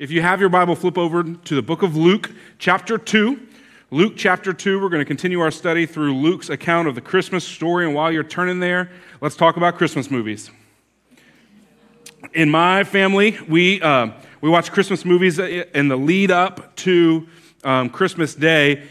If you have your Bible, flip over to the book of Luke, chapter 2. Luke chapter 2, we're going to continue our study through Luke's account of the Christmas story. And while you're turning there, let's talk about Christmas movies. In my family, we, uh, we watch Christmas movies in the lead up to um, Christmas Day.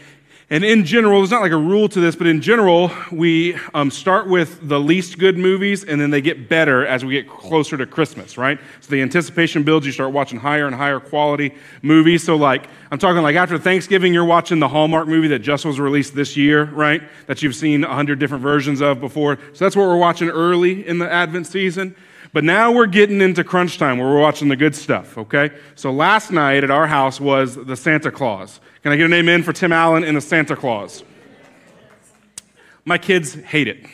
And in general, there's not like a rule to this, but in general, we um, start with the least good movies and then they get better as we get closer to Christmas, right? So the anticipation builds, you start watching higher and higher quality movies. So, like, I'm talking like after Thanksgiving, you're watching the Hallmark movie that just was released this year, right? That you've seen 100 different versions of before. So that's what we're watching early in the Advent season. But now we're getting into crunch time where we're watching the good stuff, okay? So last night at our house was the Santa Clause. Can I get an amen for Tim Allen and the Santa Clause? My kids hate it.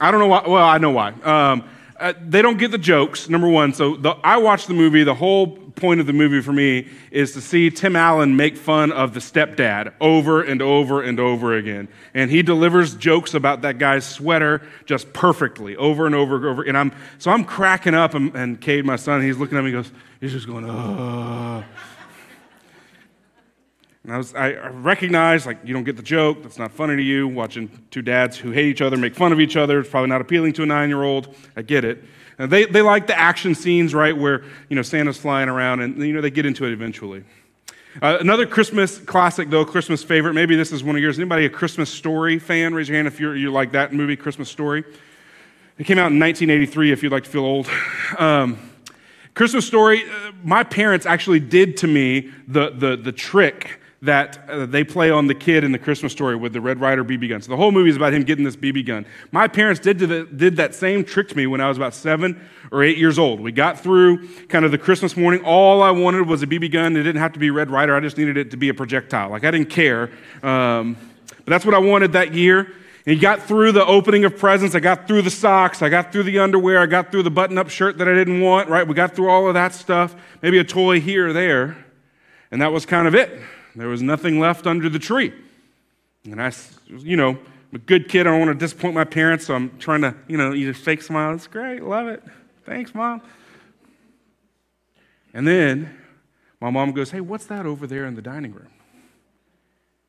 I don't know why. Well, I know why. Um, uh, they don't get the jokes, number one. So the, I watched the movie. The whole point of the movie for me is to see Tim Allen make fun of the stepdad over and over and over again. And he delivers jokes about that guy's sweater just perfectly over and over and over. And I'm, so I'm cracking up, and, and Cade, my son, he's looking at me and goes, he's just going. I, was, I recognized, like, you don't get the joke. That's not funny to you. Watching two dads who hate each other make fun of each other. It's probably not appealing to a nine year old. I get it. And they, they like the action scenes, right, where, you know, Santa's flying around and, you know, they get into it eventually. Uh, another Christmas classic, though, Christmas favorite. Maybe this is one of yours. Anybody a Christmas Story fan? Raise your hand if you're, you like that movie, Christmas Story. It came out in 1983, if you'd like to feel old. Um, Christmas Story, uh, my parents actually did to me the, the, the trick that uh, they play on the kid in the Christmas story with the Red Ryder BB gun. So the whole movie is about him getting this BB gun. My parents did, the, did that same trick to me when I was about seven or eight years old. We got through kind of the Christmas morning. All I wanted was a BB gun. It didn't have to be Red Ryder. I just needed it to be a projectile. Like I didn't care. Um, but that's what I wanted that year. And he got through the opening of presents. I got through the socks. I got through the underwear. I got through the button up shirt that I didn't want, right? We got through all of that stuff. Maybe a toy here or there. And that was kind of it. There was nothing left under the tree. And I, you know, I'm a good kid. I don't want to disappoint my parents, so I'm trying to, you know, either fake smile. It's great. Love it. Thanks, Mom. And then my mom goes, Hey, what's that over there in the dining room?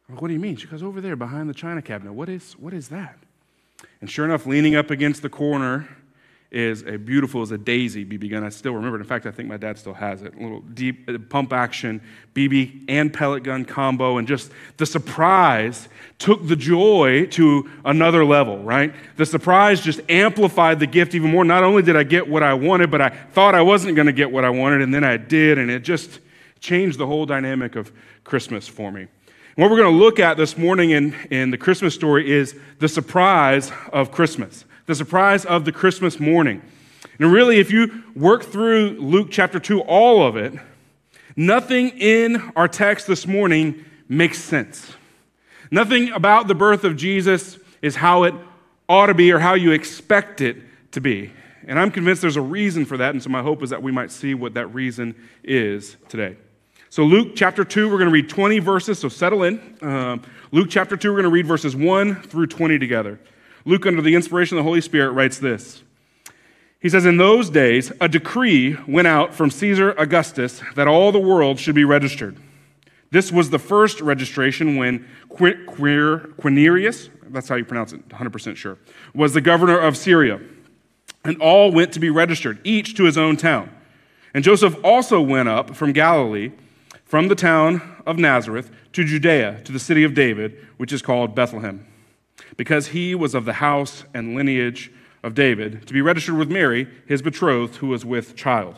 I'm like, what do you mean? She goes, Over there behind the china cabinet. What is, what is that? And sure enough, leaning up against the corner is a beautiful as a daisy BB gun. I still remember it. In fact, I think my dad still has it. A little deep uh, pump action BB and pellet gun combo. And just the surprise took the joy to another level, right? The surprise just amplified the gift even more. Not only did I get what I wanted, but I thought I wasn't going to get what I wanted, and then I did. And it just changed the whole dynamic of Christmas for me. And what we're going to look at this morning in, in the Christmas story is the surprise of Christmas the surprise of the Christmas morning. And really, if you work through Luke chapter 2, all of it, nothing in our text this morning makes sense. Nothing about the birth of Jesus is how it ought to be or how you expect it to be. And I'm convinced there's a reason for that, and so my hope is that we might see what that reason is today. So, Luke chapter 2, we're going to read 20 verses, so settle in. Uh, Luke chapter 2, we're going to read verses 1 through 20 together. Luke, under the inspiration of the Holy Spirit, writes this. He says, In those days, a decree went out from Caesar Augustus that all the world should be registered. This was the first registration when Quirinius, that's how you pronounce it, 100% sure, was the governor of Syria. And all went to be registered, each to his own town. And Joseph also went up from Galilee, from the town of Nazareth, to Judea, to the city of David, which is called Bethlehem because he was of the house and lineage of David, to be registered with Mary, his betrothed, who was with child.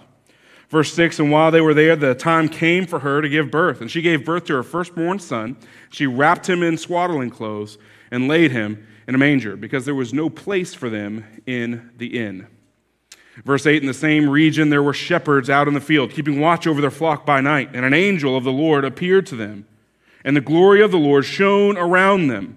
Verse 6 And while they were there, the time came for her to give birth. And she gave birth to her firstborn son. She wrapped him in swaddling clothes and laid him in a manger, because there was no place for them in the inn. Verse 8 In the same region, there were shepherds out in the field, keeping watch over their flock by night. And an angel of the Lord appeared to them. And the glory of the Lord shone around them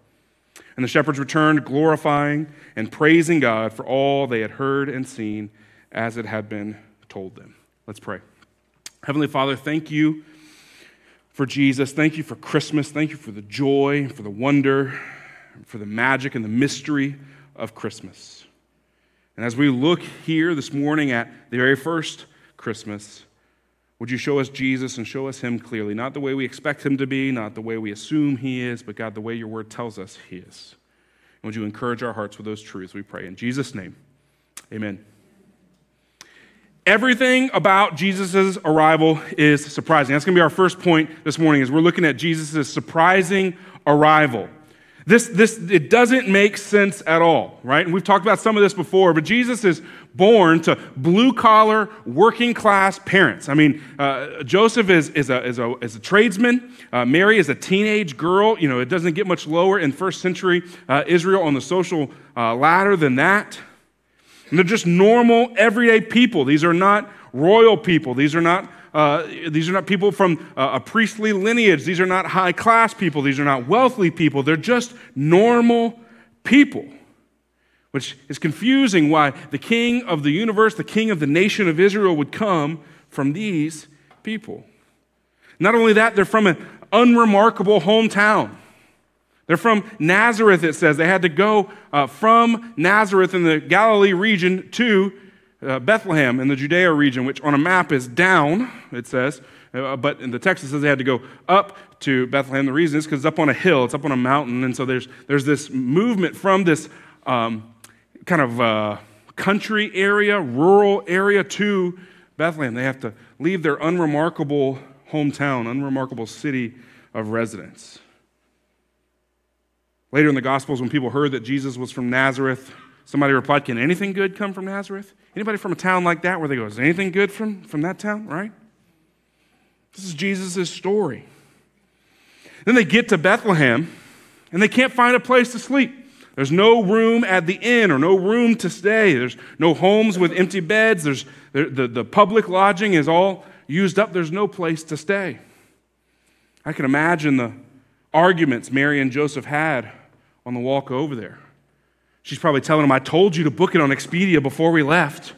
And the shepherds returned, glorifying and praising God for all they had heard and seen as it had been told them. Let's pray. Heavenly Father, thank you for Jesus. Thank you for Christmas. Thank you for the joy, for the wonder, for the magic and the mystery of Christmas. And as we look here this morning at the very first Christmas, would you show us Jesus and show us him clearly? Not the way we expect him to be, not the way we assume he is, but God, the way your word tells us he is. And would you encourage our hearts with those truths, we pray. In Jesus' name, amen. Everything about Jesus' arrival is surprising. That's going to be our first point this morning as we're looking at Jesus' surprising arrival. This, this, it doesn't make sense at all, right? And we've talked about some of this before, but Jesus is born to blue collar, working class parents. I mean, uh, Joseph is, is, a, is, a, is a tradesman. Uh, Mary is a teenage girl. You know, it doesn't get much lower in first century uh, Israel on the social uh, ladder than that. And they're just normal, everyday people. These are not royal people. These are not uh, these are not people from uh, a priestly lineage. These are not high class people. These are not wealthy people. They're just normal people, which is confusing why the king of the universe, the king of the nation of Israel, would come from these people. Not only that, they're from an unremarkable hometown. They're from Nazareth, it says. They had to go uh, from Nazareth in the Galilee region to uh, Bethlehem in the Judea region, which on a map is down, it says, uh, but in the text it says they had to go up to Bethlehem. The reason is because it's up on a hill, it's up on a mountain, and so there's, there's this movement from this um, kind of uh, country area, rural area to Bethlehem. They have to leave their unremarkable hometown, unremarkable city of residence. Later in the Gospels, when people heard that Jesus was from Nazareth, somebody replied, Can anything good come from Nazareth? Anybody from a town like that where they go, is anything good from, from that town, right? This is Jesus' story. Then they get to Bethlehem and they can't find a place to sleep. There's no room at the inn or no room to stay. There's no homes with empty beds. There's, the, the, the public lodging is all used up. There's no place to stay. I can imagine the arguments Mary and Joseph had on the walk over there. She's probably telling him, I told you to book it on Expedia before we left.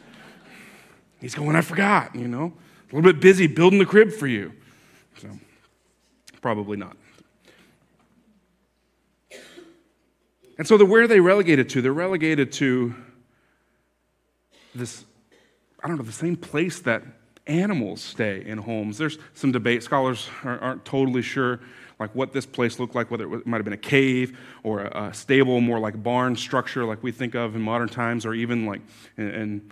He's going, I forgot, you know, a little bit busy building the crib for you. So, probably not. And so, the, where are they relegated to? They're relegated to this, I don't know, the same place that animals stay in homes. There's some debate. Scholars aren't totally sure like what this place looked like, whether it might have been a cave or a, stable, more like barn structure, like we think of in modern times, or even like in,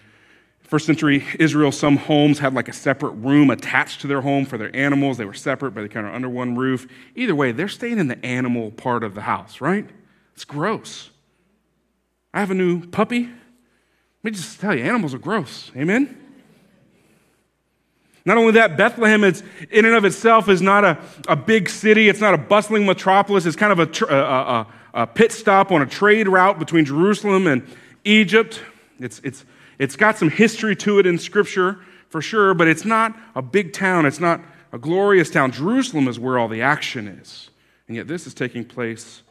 first century Israel, some homes had like a separate room attached to their home for their animals. They were separate, but they kind of under one roof. Either way, they're staying in the animal part of the house, right? It's gross. I have a new puppy. Let me just tell you, animals are gross. Amen? Not only that, Bethlehem is, in and of itself is not a, a big city. It's not a bustling metropolis. It's kind of a, a, a, a pit stop on a trade route between Jerusalem and Egypt. It's, it's, it's got some history to it in Scripture, for sure, but it's not a big town. It's not a glorious town. Jerusalem is where all the action is. And yet this is taking place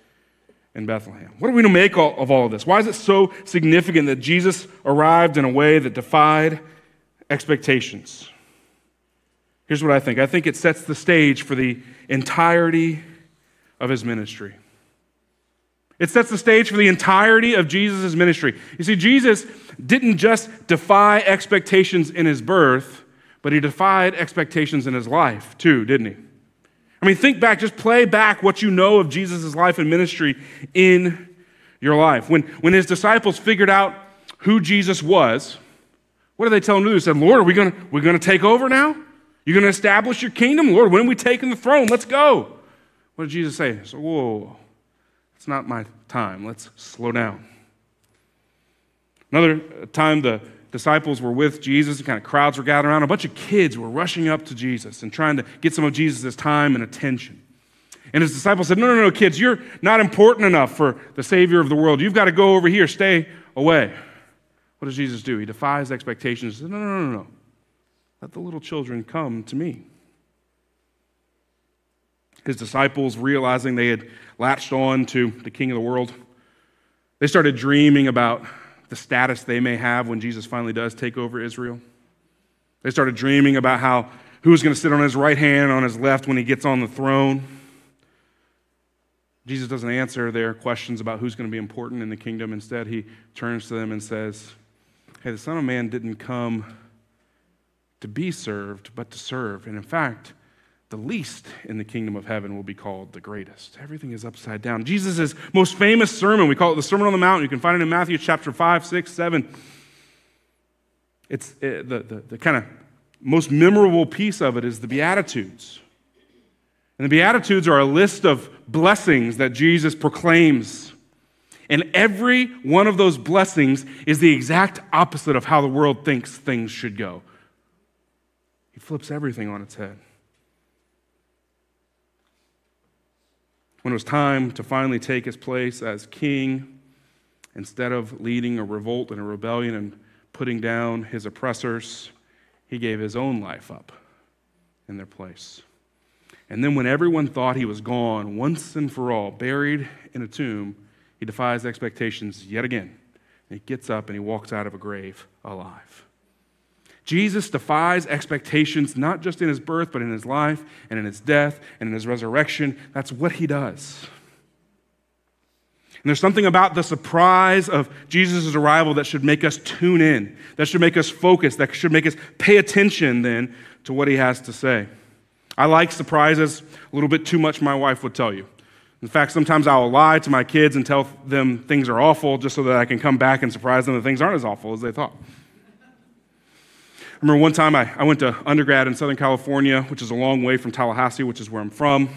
in Bethlehem. What are we to make of all of this? Why is it so significant that Jesus arrived in a way that defied expectations? Here's what I think I think it sets the stage for the entirety of his ministry. It sets the stage for the entirety of Jesus' ministry. You see, Jesus didn't just defy expectations in his birth, but he defied expectations in his life too, didn't he? I mean, think back, just play back what you know of Jesus' life and ministry in your life. When, when his disciples figured out who Jesus was, What did they tell him to do? They said, Lord, are we to we to take over now? You're going to establish your kingdom? Lord, when are we taking the throne? Let's go. What did Jesus say? Said, whoa, it's not my time. Let's slow down. Another time the disciples were with Jesus and kind of crowds were gathering around. A bunch of kids were rushing up to Jesus and trying to get some of Jesus' time and attention. And his disciples said, No, no, no, kids, you're not important enough for the Savior of the world. You've got to go over here, stay away. What does Jesus do? He defies expectations. He says, No, no, no, no. Let the little children come to me. His disciples, realizing they had latched on to the king of the world, they started dreaming about the status they may have when Jesus finally does take over Israel. They started dreaming about how who's going to sit on his right hand, on his left when he gets on the throne. Jesus doesn't answer their questions about who's going to be important in the kingdom. Instead, he turns to them and says, Hey, the Son of Man didn't come to be served, but to serve. And in fact, the least in the kingdom of heaven will be called the greatest. Everything is upside down. Jesus' most famous sermon, we call it the Sermon on the Mount. You can find it in Matthew chapter 5, 6, 7. It's uh, the, the, the kind of most memorable piece of it is the Beatitudes. And the Beatitudes are a list of blessings that Jesus proclaims. And every one of those blessings is the exact opposite of how the world thinks things should go. He flips everything on its head. when it was time to finally take his place as king, instead of leading a revolt and a rebellion and putting down his oppressors, he gave his own life up in their place. And then, when everyone thought he was gone once and for all, buried in a tomb, he defies expectations yet again. And he gets up and he walks out of a grave alive. Jesus defies expectations, not just in his birth, but in his life and in his death and in his resurrection. That's what he does. And there's something about the surprise of Jesus' arrival that should make us tune in, that should make us focus, that should make us pay attention then to what he has to say. I like surprises a little bit too much, my wife would tell you. In fact, sometimes I will lie to my kids and tell them things are awful just so that I can come back and surprise them that things aren't as awful as they thought remember one time I, I went to undergrad in Southern California, which is a long way from Tallahassee, which is where I'm from.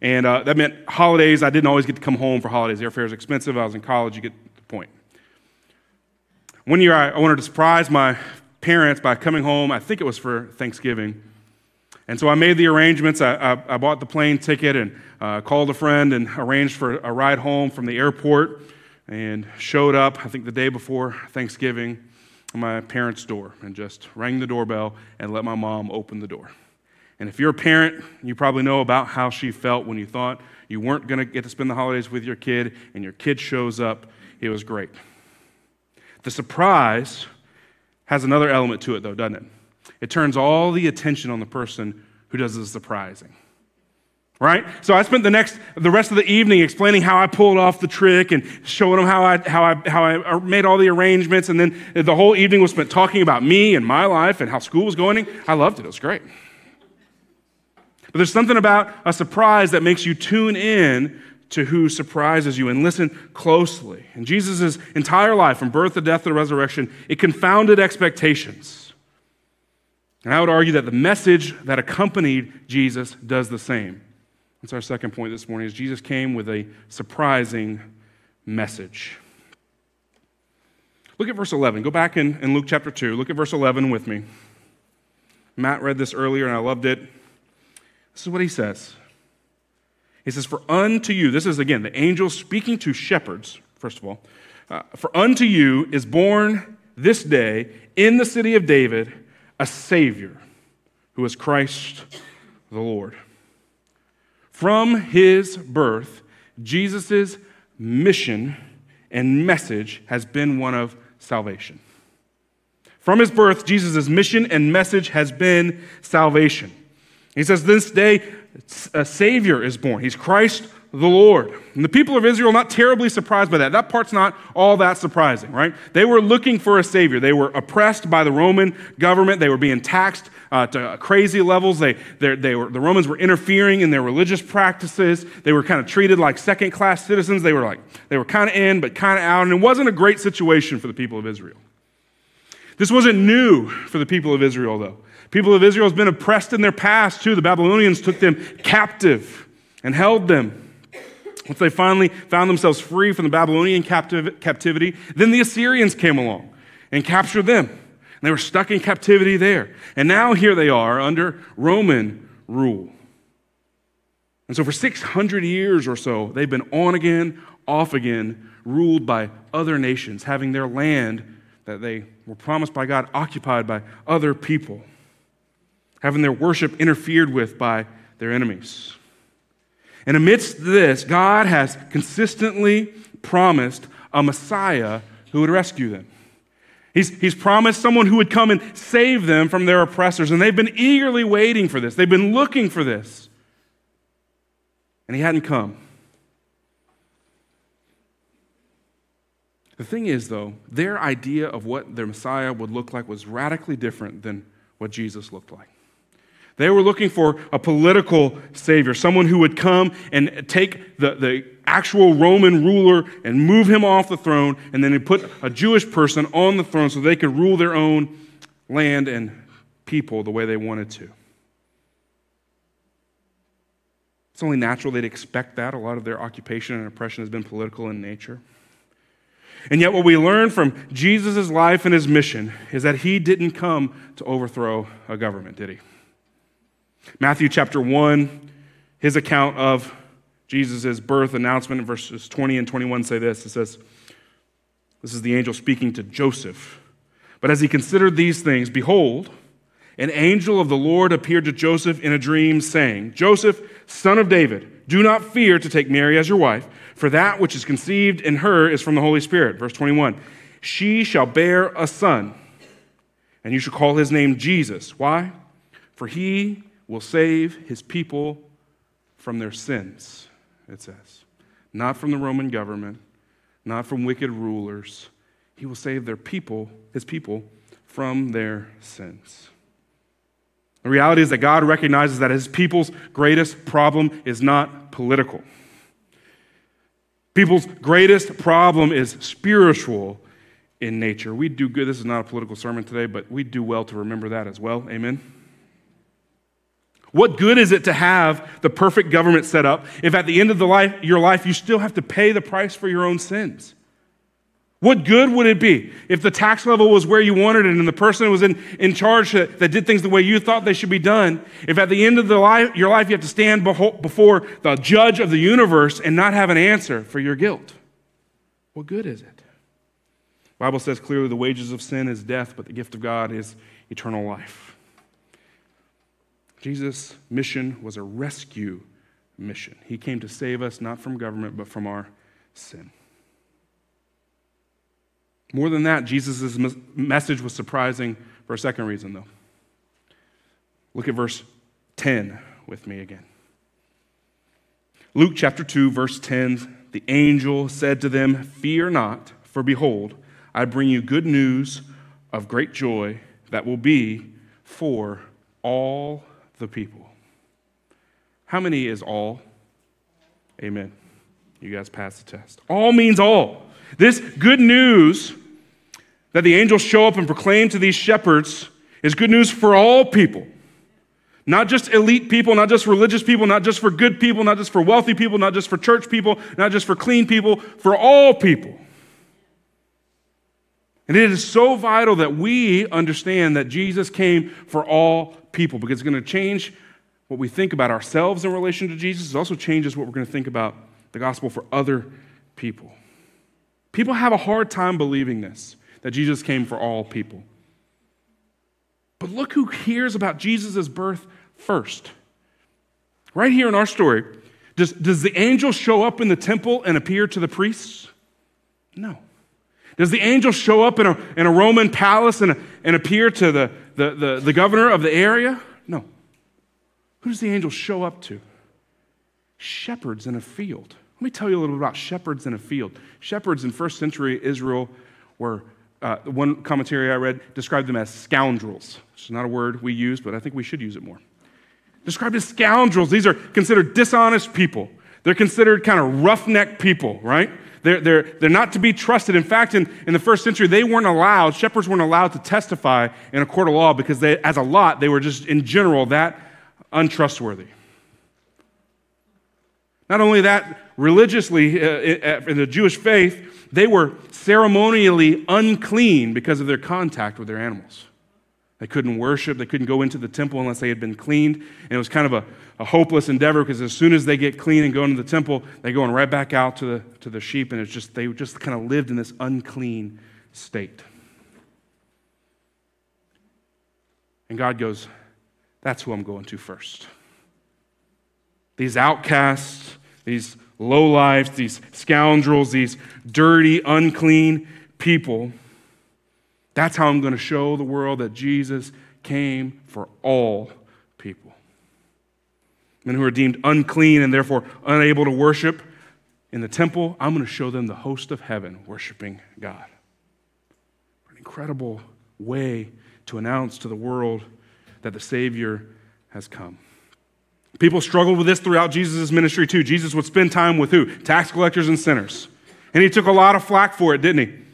And uh, that meant holidays. I didn't always get to come home for holidays. Airfare is expensive. I was in college. You get the point. One year, I, I wanted to surprise my parents by coming home. I think it was for Thanksgiving. And so I made the arrangements. I, I, I bought the plane ticket and uh, called a friend and arranged for a ride home from the airport and showed up, I think, the day before Thanksgiving my parents' door and just rang the doorbell and let my mom open the door. And if you're a parent, you probably know about how she felt when you thought you weren't going to get to spend the holidays with your kid and your kid shows up. It was great. The surprise has another element to it, though, doesn't it? It turns all the attention on the person who does the surprising right? So i spent the next the rest of the evening explaining how i pulled off the trick and showing them how i how i how i made all the arrangements. And then the whole evening was spent talking about me and my life and how school was going. I loved it. It was great. But there's something about a surprise that makes you tune in to who surprises you and listen closely. And jesus' entire life from birth to death to resurrection it confounded expectations. And i would argue that the message that accompanied jesus does the same that's our second point this morning is Jesus came with a surprising message. Look at verse 11. Go back in, in Luke chapter 2. Look at verse 11 with me. Matt read this earlier and I loved it. This is what he says. He says, For unto you, this is again the angel speaking to shepherds, first of all. Uh, For unto you is born this day in the city of David a Savior who is Christ the Lord. From his birth, Jesus' mission and message has been one of salvation. From his birth, Jesus' mission and message has been salvation. He says, This day, a Savior is born. He's Christ the Lord. And the people of Israel not terribly surprised by that. That part's not all that surprising, right? They were looking for a Savior. They were oppressed by the Roman government, they were being taxed uh, to crazy levels. They, they were, the Romans were interfering in their religious practices. They were kind of treated like second class citizens. They were like, they were kind of in, but kind of out. And it wasn't a great situation for the people of Israel. This wasn't new for the people of Israel, though. People of Israel has been oppressed in their past, too. The Babylonians took them captive and held them. Once they finally found themselves free from the Babylonian captiv- captivity, then the Assyrians came along and captured them. And they were stuck in captivity there. And now here they are under Roman rule. And so for 600 years or so, they've been on again, off again, ruled by other nations, having their land that they were promised by God occupied by other people, having their worship interfered with by their enemies. And amidst this, God has consistently promised a Messiah who would rescue them. He's, he's promised someone who would come and save them from their oppressors, and they've been eagerly waiting for this. They've been looking for this. And he hadn't come. The thing is, though, their idea of what their Messiah would look like was radically different than what Jesus looked like. They were looking for a political savior, someone who would come and take the, the actual Roman ruler and move him off the throne, and then put a Jewish person on the throne so they could rule their own land and people the way they wanted to. It's only natural they'd expect that. A lot of their occupation and oppression has been political in nature. And yet, what we learn from Jesus' life and his mission is that he didn't come to overthrow a government, did he? Matthew chapter 1, his account of Jesus' birth announcement in verses 20 and 21 say this. It says, This is the angel speaking to Joseph. But as he considered these things, behold, an angel of the Lord appeared to Joseph in a dream, saying, Joseph, son of David, do not fear to take Mary as your wife, for that which is conceived in her is from the Holy Spirit. Verse 21 She shall bear a son, and you shall call his name Jesus. Why? For he will save his people from their sins, it says. Not from the Roman government, not from wicked rulers. He will save their people, his people, from their sins. The reality is that God recognizes that his people's greatest problem is not political. People's greatest problem is spiritual in nature. We do good. This is not a political sermon today, but we do well to remember that as well. Amen. What good is it to have the perfect government set up if at the end of the life, your life you still have to pay the price for your own sins? What good would it be if the tax level was where you wanted it and the person was in, in charge that, that did things the way you thought they should be done? If at the end of the life, your life you have to stand before the judge of the universe and not have an answer for your guilt? What good is it? The Bible says clearly the wages of sin is death, but the gift of God is eternal life. Jesus' mission was a rescue mission. He came to save us not from government, but from our sin. More than that, Jesus' message was surprising for a second reason, though. Look at verse 10 with me again. Luke chapter 2, verse 10 the angel said to them, Fear not, for behold, I bring you good news of great joy that will be for all the people. How many is all? Amen. You guys passed the test. All means all. This good news that the angels show up and proclaim to these shepherds is good news for all people. Not just elite people, not just religious people, not just for good people, not just for wealthy people, not just for church people, not just for clean people, for all people. And it is so vital that we understand that Jesus came for all people because it's going to change what we think about ourselves in relation to Jesus. It also changes what we're going to think about the gospel for other people. People have a hard time believing this, that Jesus came for all people. But look who hears about Jesus' birth first. Right here in our story, does, does the angel show up in the temple and appear to the priests? No. Does the angel show up in a, in a Roman palace and, and appear to the, the, the, the governor of the area? No. Who does the angel show up to? Shepherds in a field. Let me tell you a little bit about shepherds in a field. Shepherds in first century Israel were, uh, one commentary I read described them as scoundrels. It's not a word we use, but I think we should use it more. Described as scoundrels. These are considered dishonest people. They're considered kind of roughneck people, right? They're, they're, they're not to be trusted. In fact, in, in the first century, they weren't allowed, shepherds weren't allowed to testify in a court of law because they, as a lot, they were just in general that untrustworthy. Not only that, religiously, uh, in the Jewish faith, they were ceremonially unclean because of their contact with their animals. They couldn't worship, they couldn't go into the temple unless they had been cleaned. And it was kind of a, a hopeless endeavor because as soon as they get clean and go into the temple, they're going right back out to the, to the sheep. And it's just, they just kind of lived in this unclean state. And God goes, That's who I'm going to first. These outcasts, these lowlifes, these scoundrels, these dirty, unclean people. That's how I'm going to show the world that Jesus came for all people. Men who are deemed unclean and therefore unable to worship in the temple, I'm going to show them the host of heaven worshiping God. An incredible way to announce to the world that the Savior has come. People struggled with this throughout Jesus' ministry too. Jesus would spend time with who? Tax collectors and sinners. And he took a lot of flack for it, didn't he?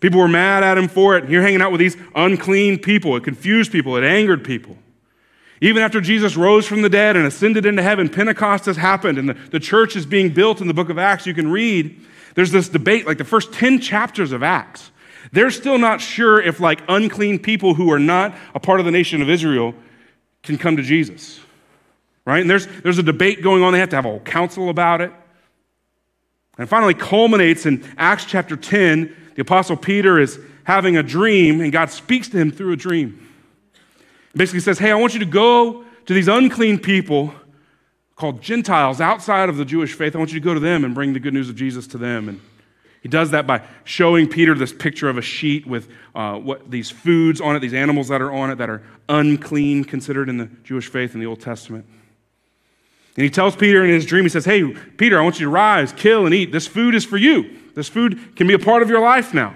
People were mad at him for it. You're hanging out with these unclean people. It confused people, it angered people. Even after Jesus rose from the dead and ascended into heaven, Pentecost has happened and the, the church is being built in the book of Acts. You can read, there's this debate, like the first 10 chapters of Acts. They're still not sure if, like, unclean people who are not a part of the nation of Israel can come to Jesus right? And there's, there's a debate going on. They have to have a whole council about it. And finally culminates in Acts chapter 10. The Apostle Peter is having a dream, and God speaks to him through a dream. basically says, Hey, I want you to go to these unclean people called Gentiles outside of the Jewish faith. I want you to go to them and bring the good news of Jesus to them. And he does that by showing Peter this picture of a sheet with uh, what these foods on it, these animals that are on it that are unclean, considered in the Jewish faith in the Old Testament. And he tells Peter in his dream, he says, Hey, Peter, I want you to rise, kill, and eat. This food is for you. This food can be a part of your life now.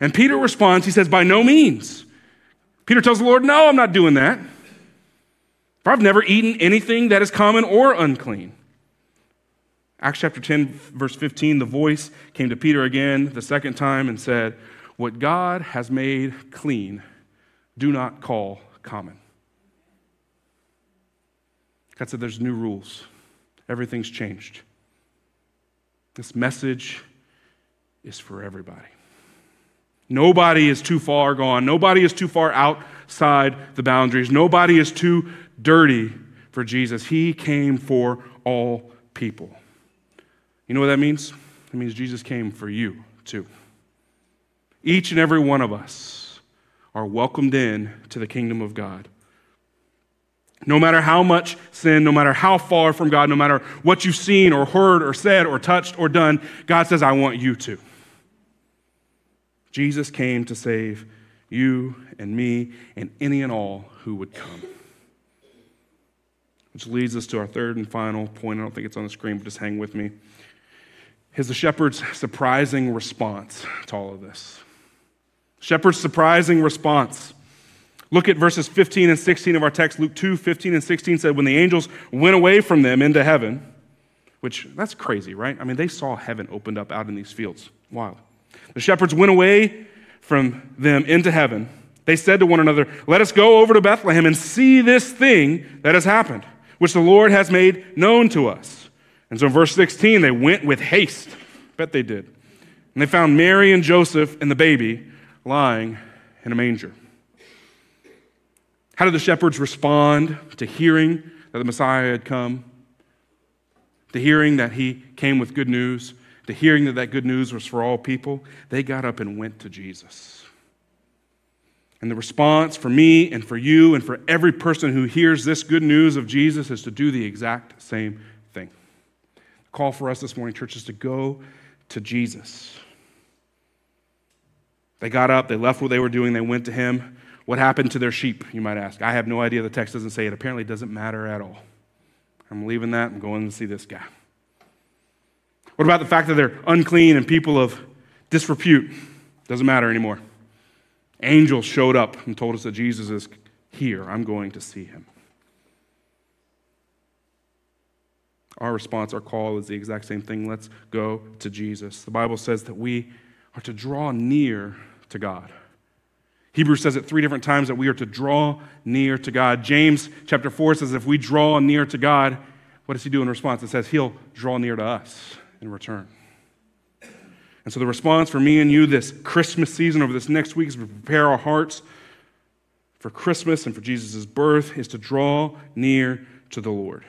And Peter responds, he says, By no means. Peter tells the Lord, No, I'm not doing that. For I've never eaten anything that is common or unclean. Acts chapter 10, verse 15, the voice came to Peter again the second time and said, What God has made clean, do not call common. God said, There's new rules, everything's changed. This message is for everybody. Nobody is too far gone. Nobody is too far outside the boundaries. Nobody is too dirty for Jesus. He came for all people. You know what that means? It means Jesus came for you, too. Each and every one of us are welcomed in to the kingdom of God. No matter how much sin, no matter how far from God, no matter what you've seen or heard or said or touched or done, God says, I want you to. Jesus came to save you and me and any and all who would come. Which leads us to our third and final point. I don't think it's on the screen, but just hang with me. Is the shepherd's surprising response to all of this. Shepherd's surprising response. Look at verses 15 and 16 of our text. Luke 2 15 and 16 said, When the angels went away from them into heaven, which that's crazy, right? I mean, they saw heaven opened up out in these fields. Wild. The shepherds went away from them into heaven. They said to one another, Let us go over to Bethlehem and see this thing that has happened, which the Lord has made known to us. And so in verse 16, they went with haste. Bet they did. And they found Mary and Joseph and the baby lying in a manger. How did the shepherds respond to hearing that the Messiah had come? To hearing that he came with good news? To hearing that that good news was for all people? They got up and went to Jesus. And the response for me and for you and for every person who hears this good news of Jesus is to do the exact same thing. The call for us this morning, church, is to go to Jesus. They got up, they left what they were doing, they went to him. What happened to their sheep, you might ask? I have no idea. The text doesn't say it. Apparently, it doesn't matter at all. I'm leaving that. I'm going to see this guy. What about the fact that they're unclean and people of disrepute? Doesn't matter anymore. Angels showed up and told us that Jesus is here. I'm going to see him. Our response, our call is the exact same thing. Let's go to Jesus. The Bible says that we are to draw near to God. Hebrews says it three different times that we are to draw near to God. James chapter 4 says if we draw near to God, what does he do in response? It says he'll draw near to us in return. And so the response for me and you this Christmas season over this next week is to prepare our hearts for Christmas and for Jesus' birth is to draw near to the Lord.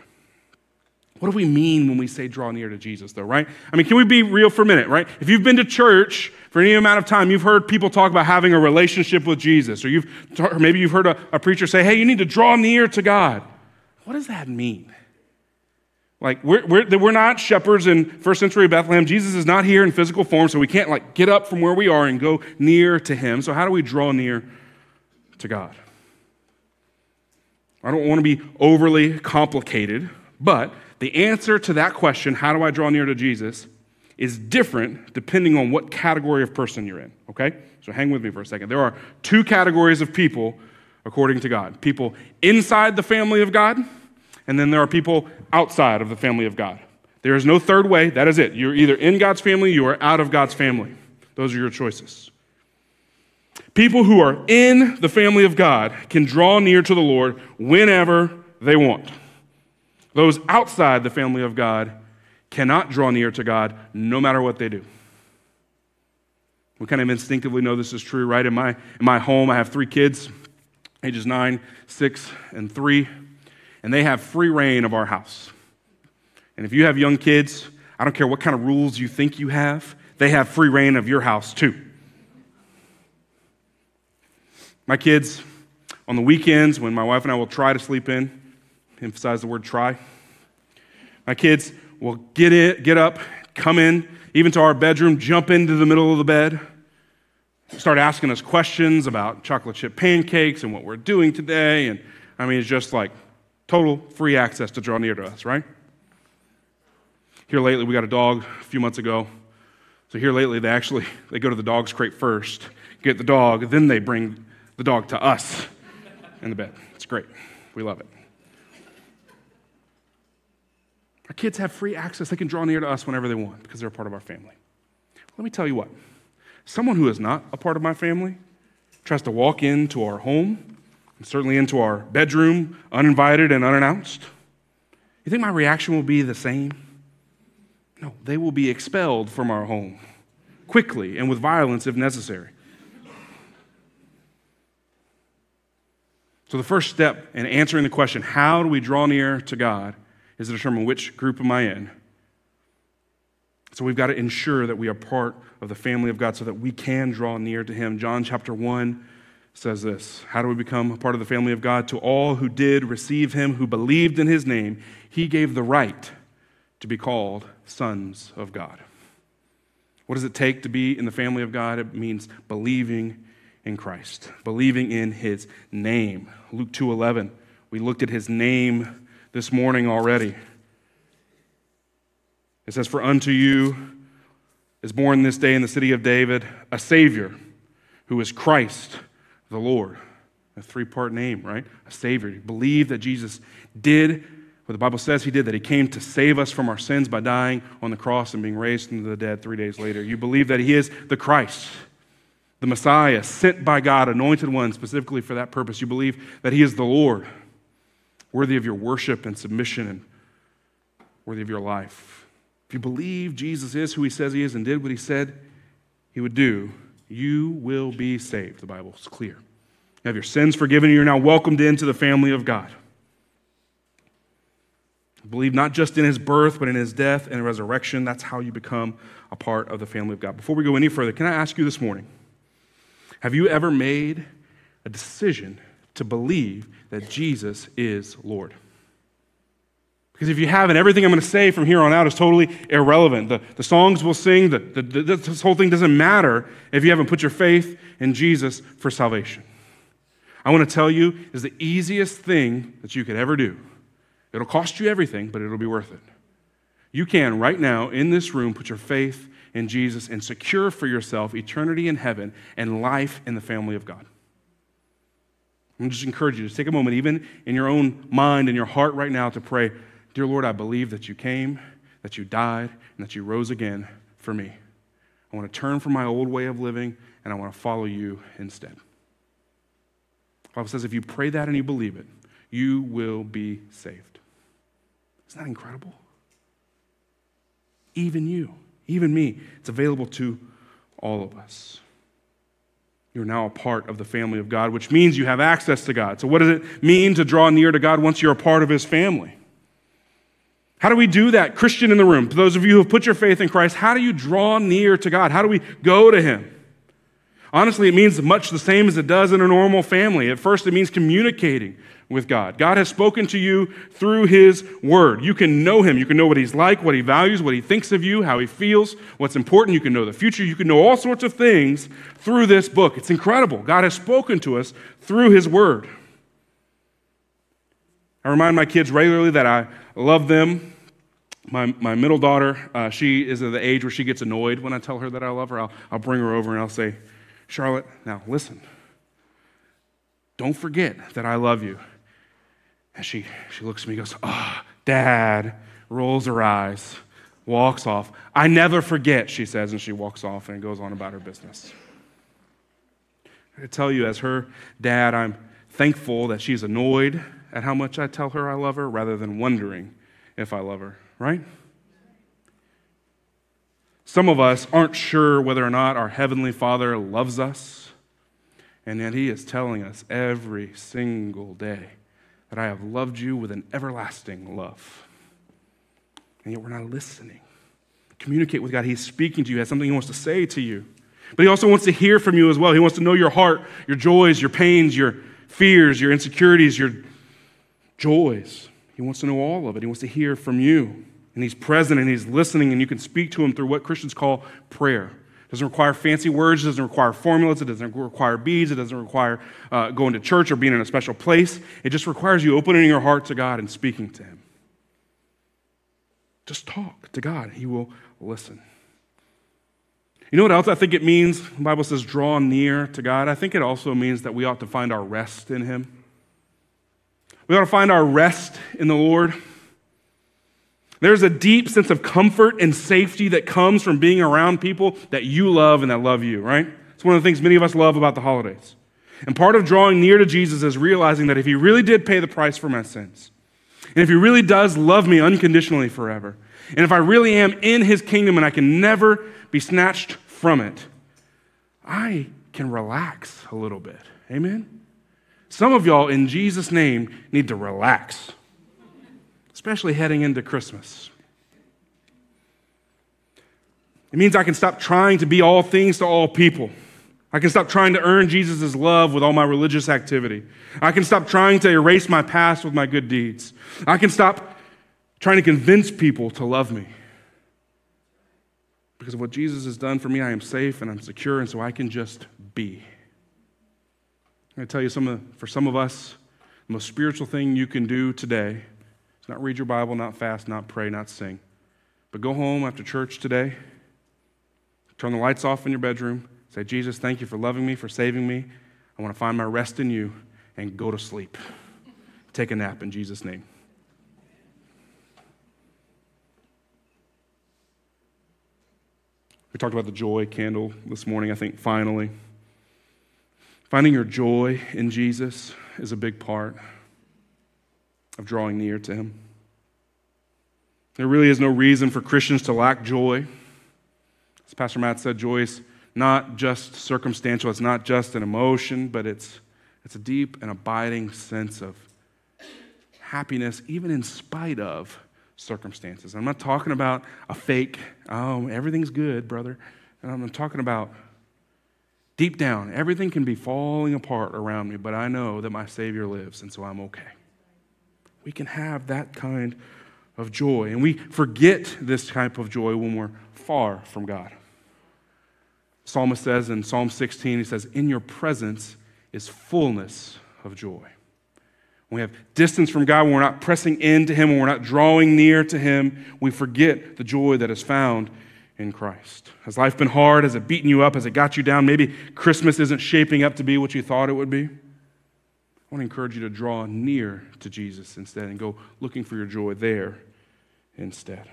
What do we mean when we say draw near to Jesus, though, right? I mean, can we be real for a minute, right? If you've been to church for any amount of time, you've heard people talk about having a relationship with Jesus, or, you've, or maybe you've heard a, a preacher say, hey, you need to draw near to God. What does that mean? Like, we're, we're, we're not shepherds in first century Bethlehem. Jesus is not here in physical form, so we can't, like, get up from where we are and go near to him. So, how do we draw near to God? I don't want to be overly complicated, but the answer to that question, how do I draw near to Jesus, is different depending on what category of person you're in, okay? So hang with me for a second. There are two categories of people according to God people inside the family of God and then there are people outside of the family of God. There is no third way. That is it. You're either in God's family, you are out of God's family. Those are your choices. People who are in the family of God can draw near to the Lord whenever they want. Those outside the family of God cannot draw near to God no matter what they do. We kind of instinctively know this is true, right? In my, in my home, I have three kids, ages nine, six, and three and they have free reign of our house. And if you have young kids, I don't care what kind of rules you think you have, they have free reign of your house too. My kids, on the weekends when my wife and I will try to sleep in, emphasize the word try, my kids will get, in, get up, come in, even to our bedroom, jump into the middle of the bed, start asking us questions about chocolate chip pancakes and what we're doing today. And I mean, it's just like Total free access to draw near to us, right? Here lately, we got a dog a few months ago. So here lately, they actually they go to the dog's crate first, get the dog, then they bring the dog to us in the bed. It's great. We love it. Our kids have free access. They can draw near to us whenever they want because they're a part of our family. Let me tell you what someone who is not a part of my family tries to walk into our home certainly into our bedroom, uninvited and unannounced, you think my reaction will be the same? No, they will be expelled from our home quickly and with violence if necessary. So, the first step in answering the question, how do we draw near to God, is to determine which group am I in. So, we've got to ensure that we are part of the family of God so that we can draw near to Him. John chapter 1 says this How do we become a part of the family of God? To all who did receive him, who believed in his name, he gave the right to be called sons of God. What does it take to be in the family of God? It means believing in Christ, believing in his name. Luke 2:11. We looked at his name this morning already. It says for unto you is born this day in the city of David a savior who is Christ the Lord. A three part name, right? A Savior. You believe that Jesus did what the Bible says he did, that he came to save us from our sins by dying on the cross and being raised from the dead three days later. You believe that he is the Christ, the Messiah, sent by God, anointed one specifically for that purpose. You believe that he is the Lord, worthy of your worship and submission and worthy of your life. If you believe Jesus is who he says he is and did what he said he would do, you will be saved. The Bible is clear. You have your sins forgiven, you're now welcomed into the family of God. Believe not just in his birth, but in his death and resurrection. That's how you become a part of the family of God. Before we go any further, can I ask you this morning have you ever made a decision to believe that Jesus is Lord? Because if you haven't, everything I'm going to say from here on out is totally irrelevant. The, the songs we'll sing, the, the, this whole thing doesn't matter if you haven't put your faith in Jesus for salvation. I want to tell you is the easiest thing that you could ever do. It'll cost you everything, but it'll be worth it. You can, right now, in this room, put your faith in Jesus and secure for yourself eternity in heaven and life in the family of God. I'm just encourage you to take a moment, even in your own mind and your heart right now, to pray Dear Lord, I believe that you came, that you died, and that you rose again for me. I want to turn from my old way of living, and I want to follow you instead. The Bible says if you pray that and you believe it, you will be saved. Isn't that incredible? Even you, even me, it's available to all of us. You're now a part of the family of God, which means you have access to God. So, what does it mean to draw near to God once you're a part of His family? How do we do that? Christian in the room, for those of you who have put your faith in Christ, how do you draw near to God? How do we go to Him? Honestly, it means much the same as it does in a normal family. At first, it means communicating with God. God has spoken to you through His Word. You can know Him. You can know what He's like, what He values, what He thinks of you, how He feels, what's important. You can know the future. You can know all sorts of things through this book. It's incredible. God has spoken to us through His Word. I remind my kids regularly that I love them. My, my middle daughter, uh, she is at the age where she gets annoyed when I tell her that I love her. I'll, I'll bring her over and I'll say, Charlotte, now listen. Don't forget that I love you. And she, she looks at me and goes, Oh, Dad, rolls her eyes, walks off. I never forget, she says, and she walks off and goes on about her business. I tell you, as her dad, I'm thankful that she's annoyed at how much I tell her I love her rather than wondering if I love her, right? Some of us aren't sure whether or not our Heavenly Father loves us, and yet He is telling us every single day that I have loved you with an everlasting love. And yet we're not listening. Communicate with God. He's speaking to you, has something He wants to say to you. But He also wants to hear from you as well. He wants to know your heart, your joys, your pains, your fears, your insecurities, your joys. He wants to know all of it. He wants to hear from you. And He's present and He's listening, and you can speak to Him through what Christians call prayer. It doesn't require fancy words, it doesn't require formulas, it doesn't require beads, it doesn't require uh, going to church or being in a special place. It just requires you opening your heart to God and speaking to Him. Just talk to God, He will listen. You know what else I think it means? The Bible says, draw near to God. I think it also means that we ought to find our rest in Him. We ought to find our rest in the Lord. There's a deep sense of comfort and safety that comes from being around people that you love and that love you, right? It's one of the things many of us love about the holidays. And part of drawing near to Jesus is realizing that if he really did pay the price for my sins, and if he really does love me unconditionally forever, and if I really am in his kingdom and I can never be snatched from it, I can relax a little bit. Amen? Some of y'all, in Jesus' name, need to relax especially heading into Christmas. It means I can stop trying to be all things to all people. I can stop trying to earn Jesus' love with all my religious activity. I can stop trying to erase my past with my good deeds. I can stop trying to convince people to love me. Because of what Jesus has done for me, I am safe and I'm secure, and so I can just be. I'm going to tell you, some of, for some of us, the most spiritual thing you can do today is not read your Bible, not fast, not pray, not sing. But go home after church today, turn the lights off in your bedroom, say, Jesus, thank you for loving me, for saving me. I want to find my rest in you, and go to sleep. Take a nap in Jesus' name. We talked about the joy candle this morning, I think, finally. Finding your joy in Jesus is a big part of drawing near to Him. There really is no reason for Christians to lack joy. As Pastor Matt said, joy is not just circumstantial, it's not just an emotion, but it's, it's a deep and abiding sense of happiness, even in spite of circumstances. I'm not talking about a fake, oh, everything's good, brother. I'm talking about deep down, everything can be falling apart around me, but I know that my Savior lives, and so I'm okay we can have that kind of joy. And we forget this type of joy when we're far from God. psalmist says in Psalm 16, he says, In your presence is fullness of joy. When we have distance from God, when we're not pressing into Him, when we're not drawing near to Him, we forget the joy that is found in Christ. Has life been hard? Has it beaten you up? Has it got you down? Maybe Christmas isn't shaping up to be what you thought it would be. I want to encourage you to draw near to Jesus instead and go looking for your joy there instead.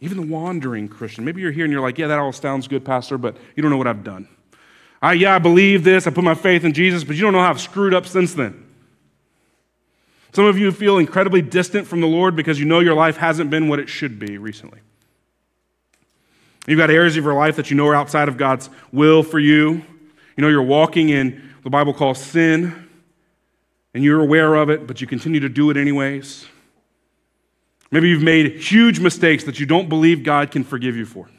Even the wandering Christian. Maybe you're here and you're like, yeah, that all sounds good, Pastor, but you don't know what I've done. I, yeah, I believe this. I put my faith in Jesus, but you don't know how I've screwed up since then. Some of you feel incredibly distant from the Lord because you know your life hasn't been what it should be recently. You've got areas of your life that you know are outside of God's will for you. You know you're walking in the Bible calls sin, and you're aware of it, but you continue to do it anyways. Maybe you've made huge mistakes that you don't believe God can forgive you for.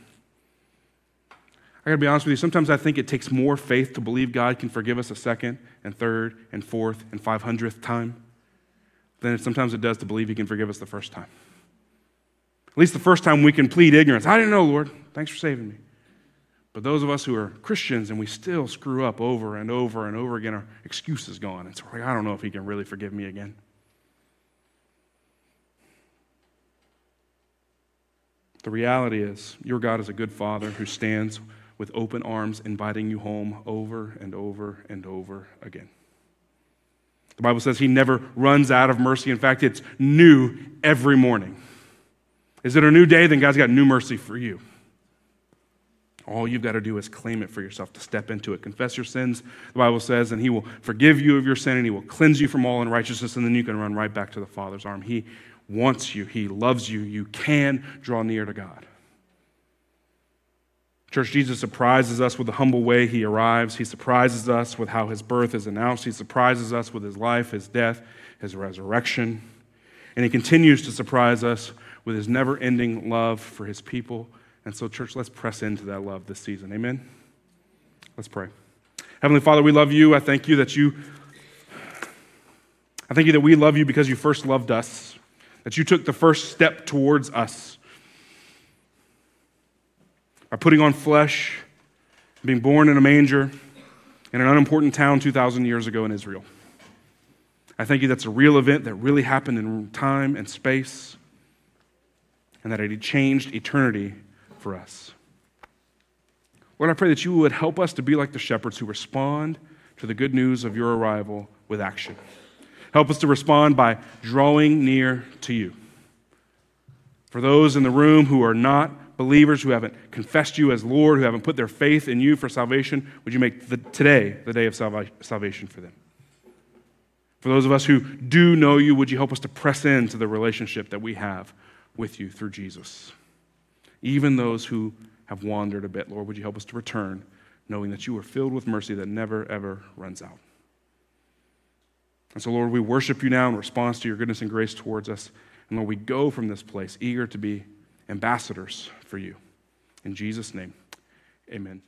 I gotta be honest with you, sometimes I think it takes more faith to believe God can forgive us a second and third and fourth and five hundredth time than sometimes it does to believe He can forgive us the first time. At least the first time we can plead ignorance. I didn't know, Lord. Thanks for saving me. But those of us who are Christians and we still screw up over and over and over again, our excuse is gone. It's like, I don't know if He can really forgive me again. The reality is, your God is a good father who stands with open arms, inviting you home over and over and over again. The Bible says he never runs out of mercy. In fact, it's new every morning. Is it a new day? Then God's got new mercy for you. All you've got to do is claim it for yourself to step into it. Confess your sins, the Bible says, and He will forgive you of your sin and He will cleanse you from all unrighteousness, and then you can run right back to the Father's arm. He wants you, He loves you. You can draw near to God. Church, Jesus surprises us with the humble way he arrives. He surprises us with how his birth is announced. He surprises us with his life, his death, his resurrection. And he continues to surprise us with his never ending love for his people. And so, church, let's press into that love this season. Amen? Let's pray. Heavenly Father, we love you. I thank you that you, I thank you that we love you because you first loved us, that you took the first step towards us by putting on flesh, being born in a manger in an unimportant town 2,000 years ago in Israel. I thank you that's a real event that really happened in time and space, and that it changed eternity for us. Lord, I pray that you would help us to be like the shepherds who respond to the good news of your arrival with action. Help us to respond by drawing near to you. For those in the room who are not believers who haven't confessed you as Lord, who haven't put their faith in you for salvation, would you make the, today the day of salvation for them? For those of us who do know you, would you help us to press into the relationship that we have with you through Jesus? Even those who have wandered a bit, Lord, would you help us to return, knowing that you are filled with mercy that never, ever runs out? And so, Lord, we worship you now in response to your goodness and grace towards us. And Lord, we go from this place eager to be ambassadors for you. In Jesus' name, amen.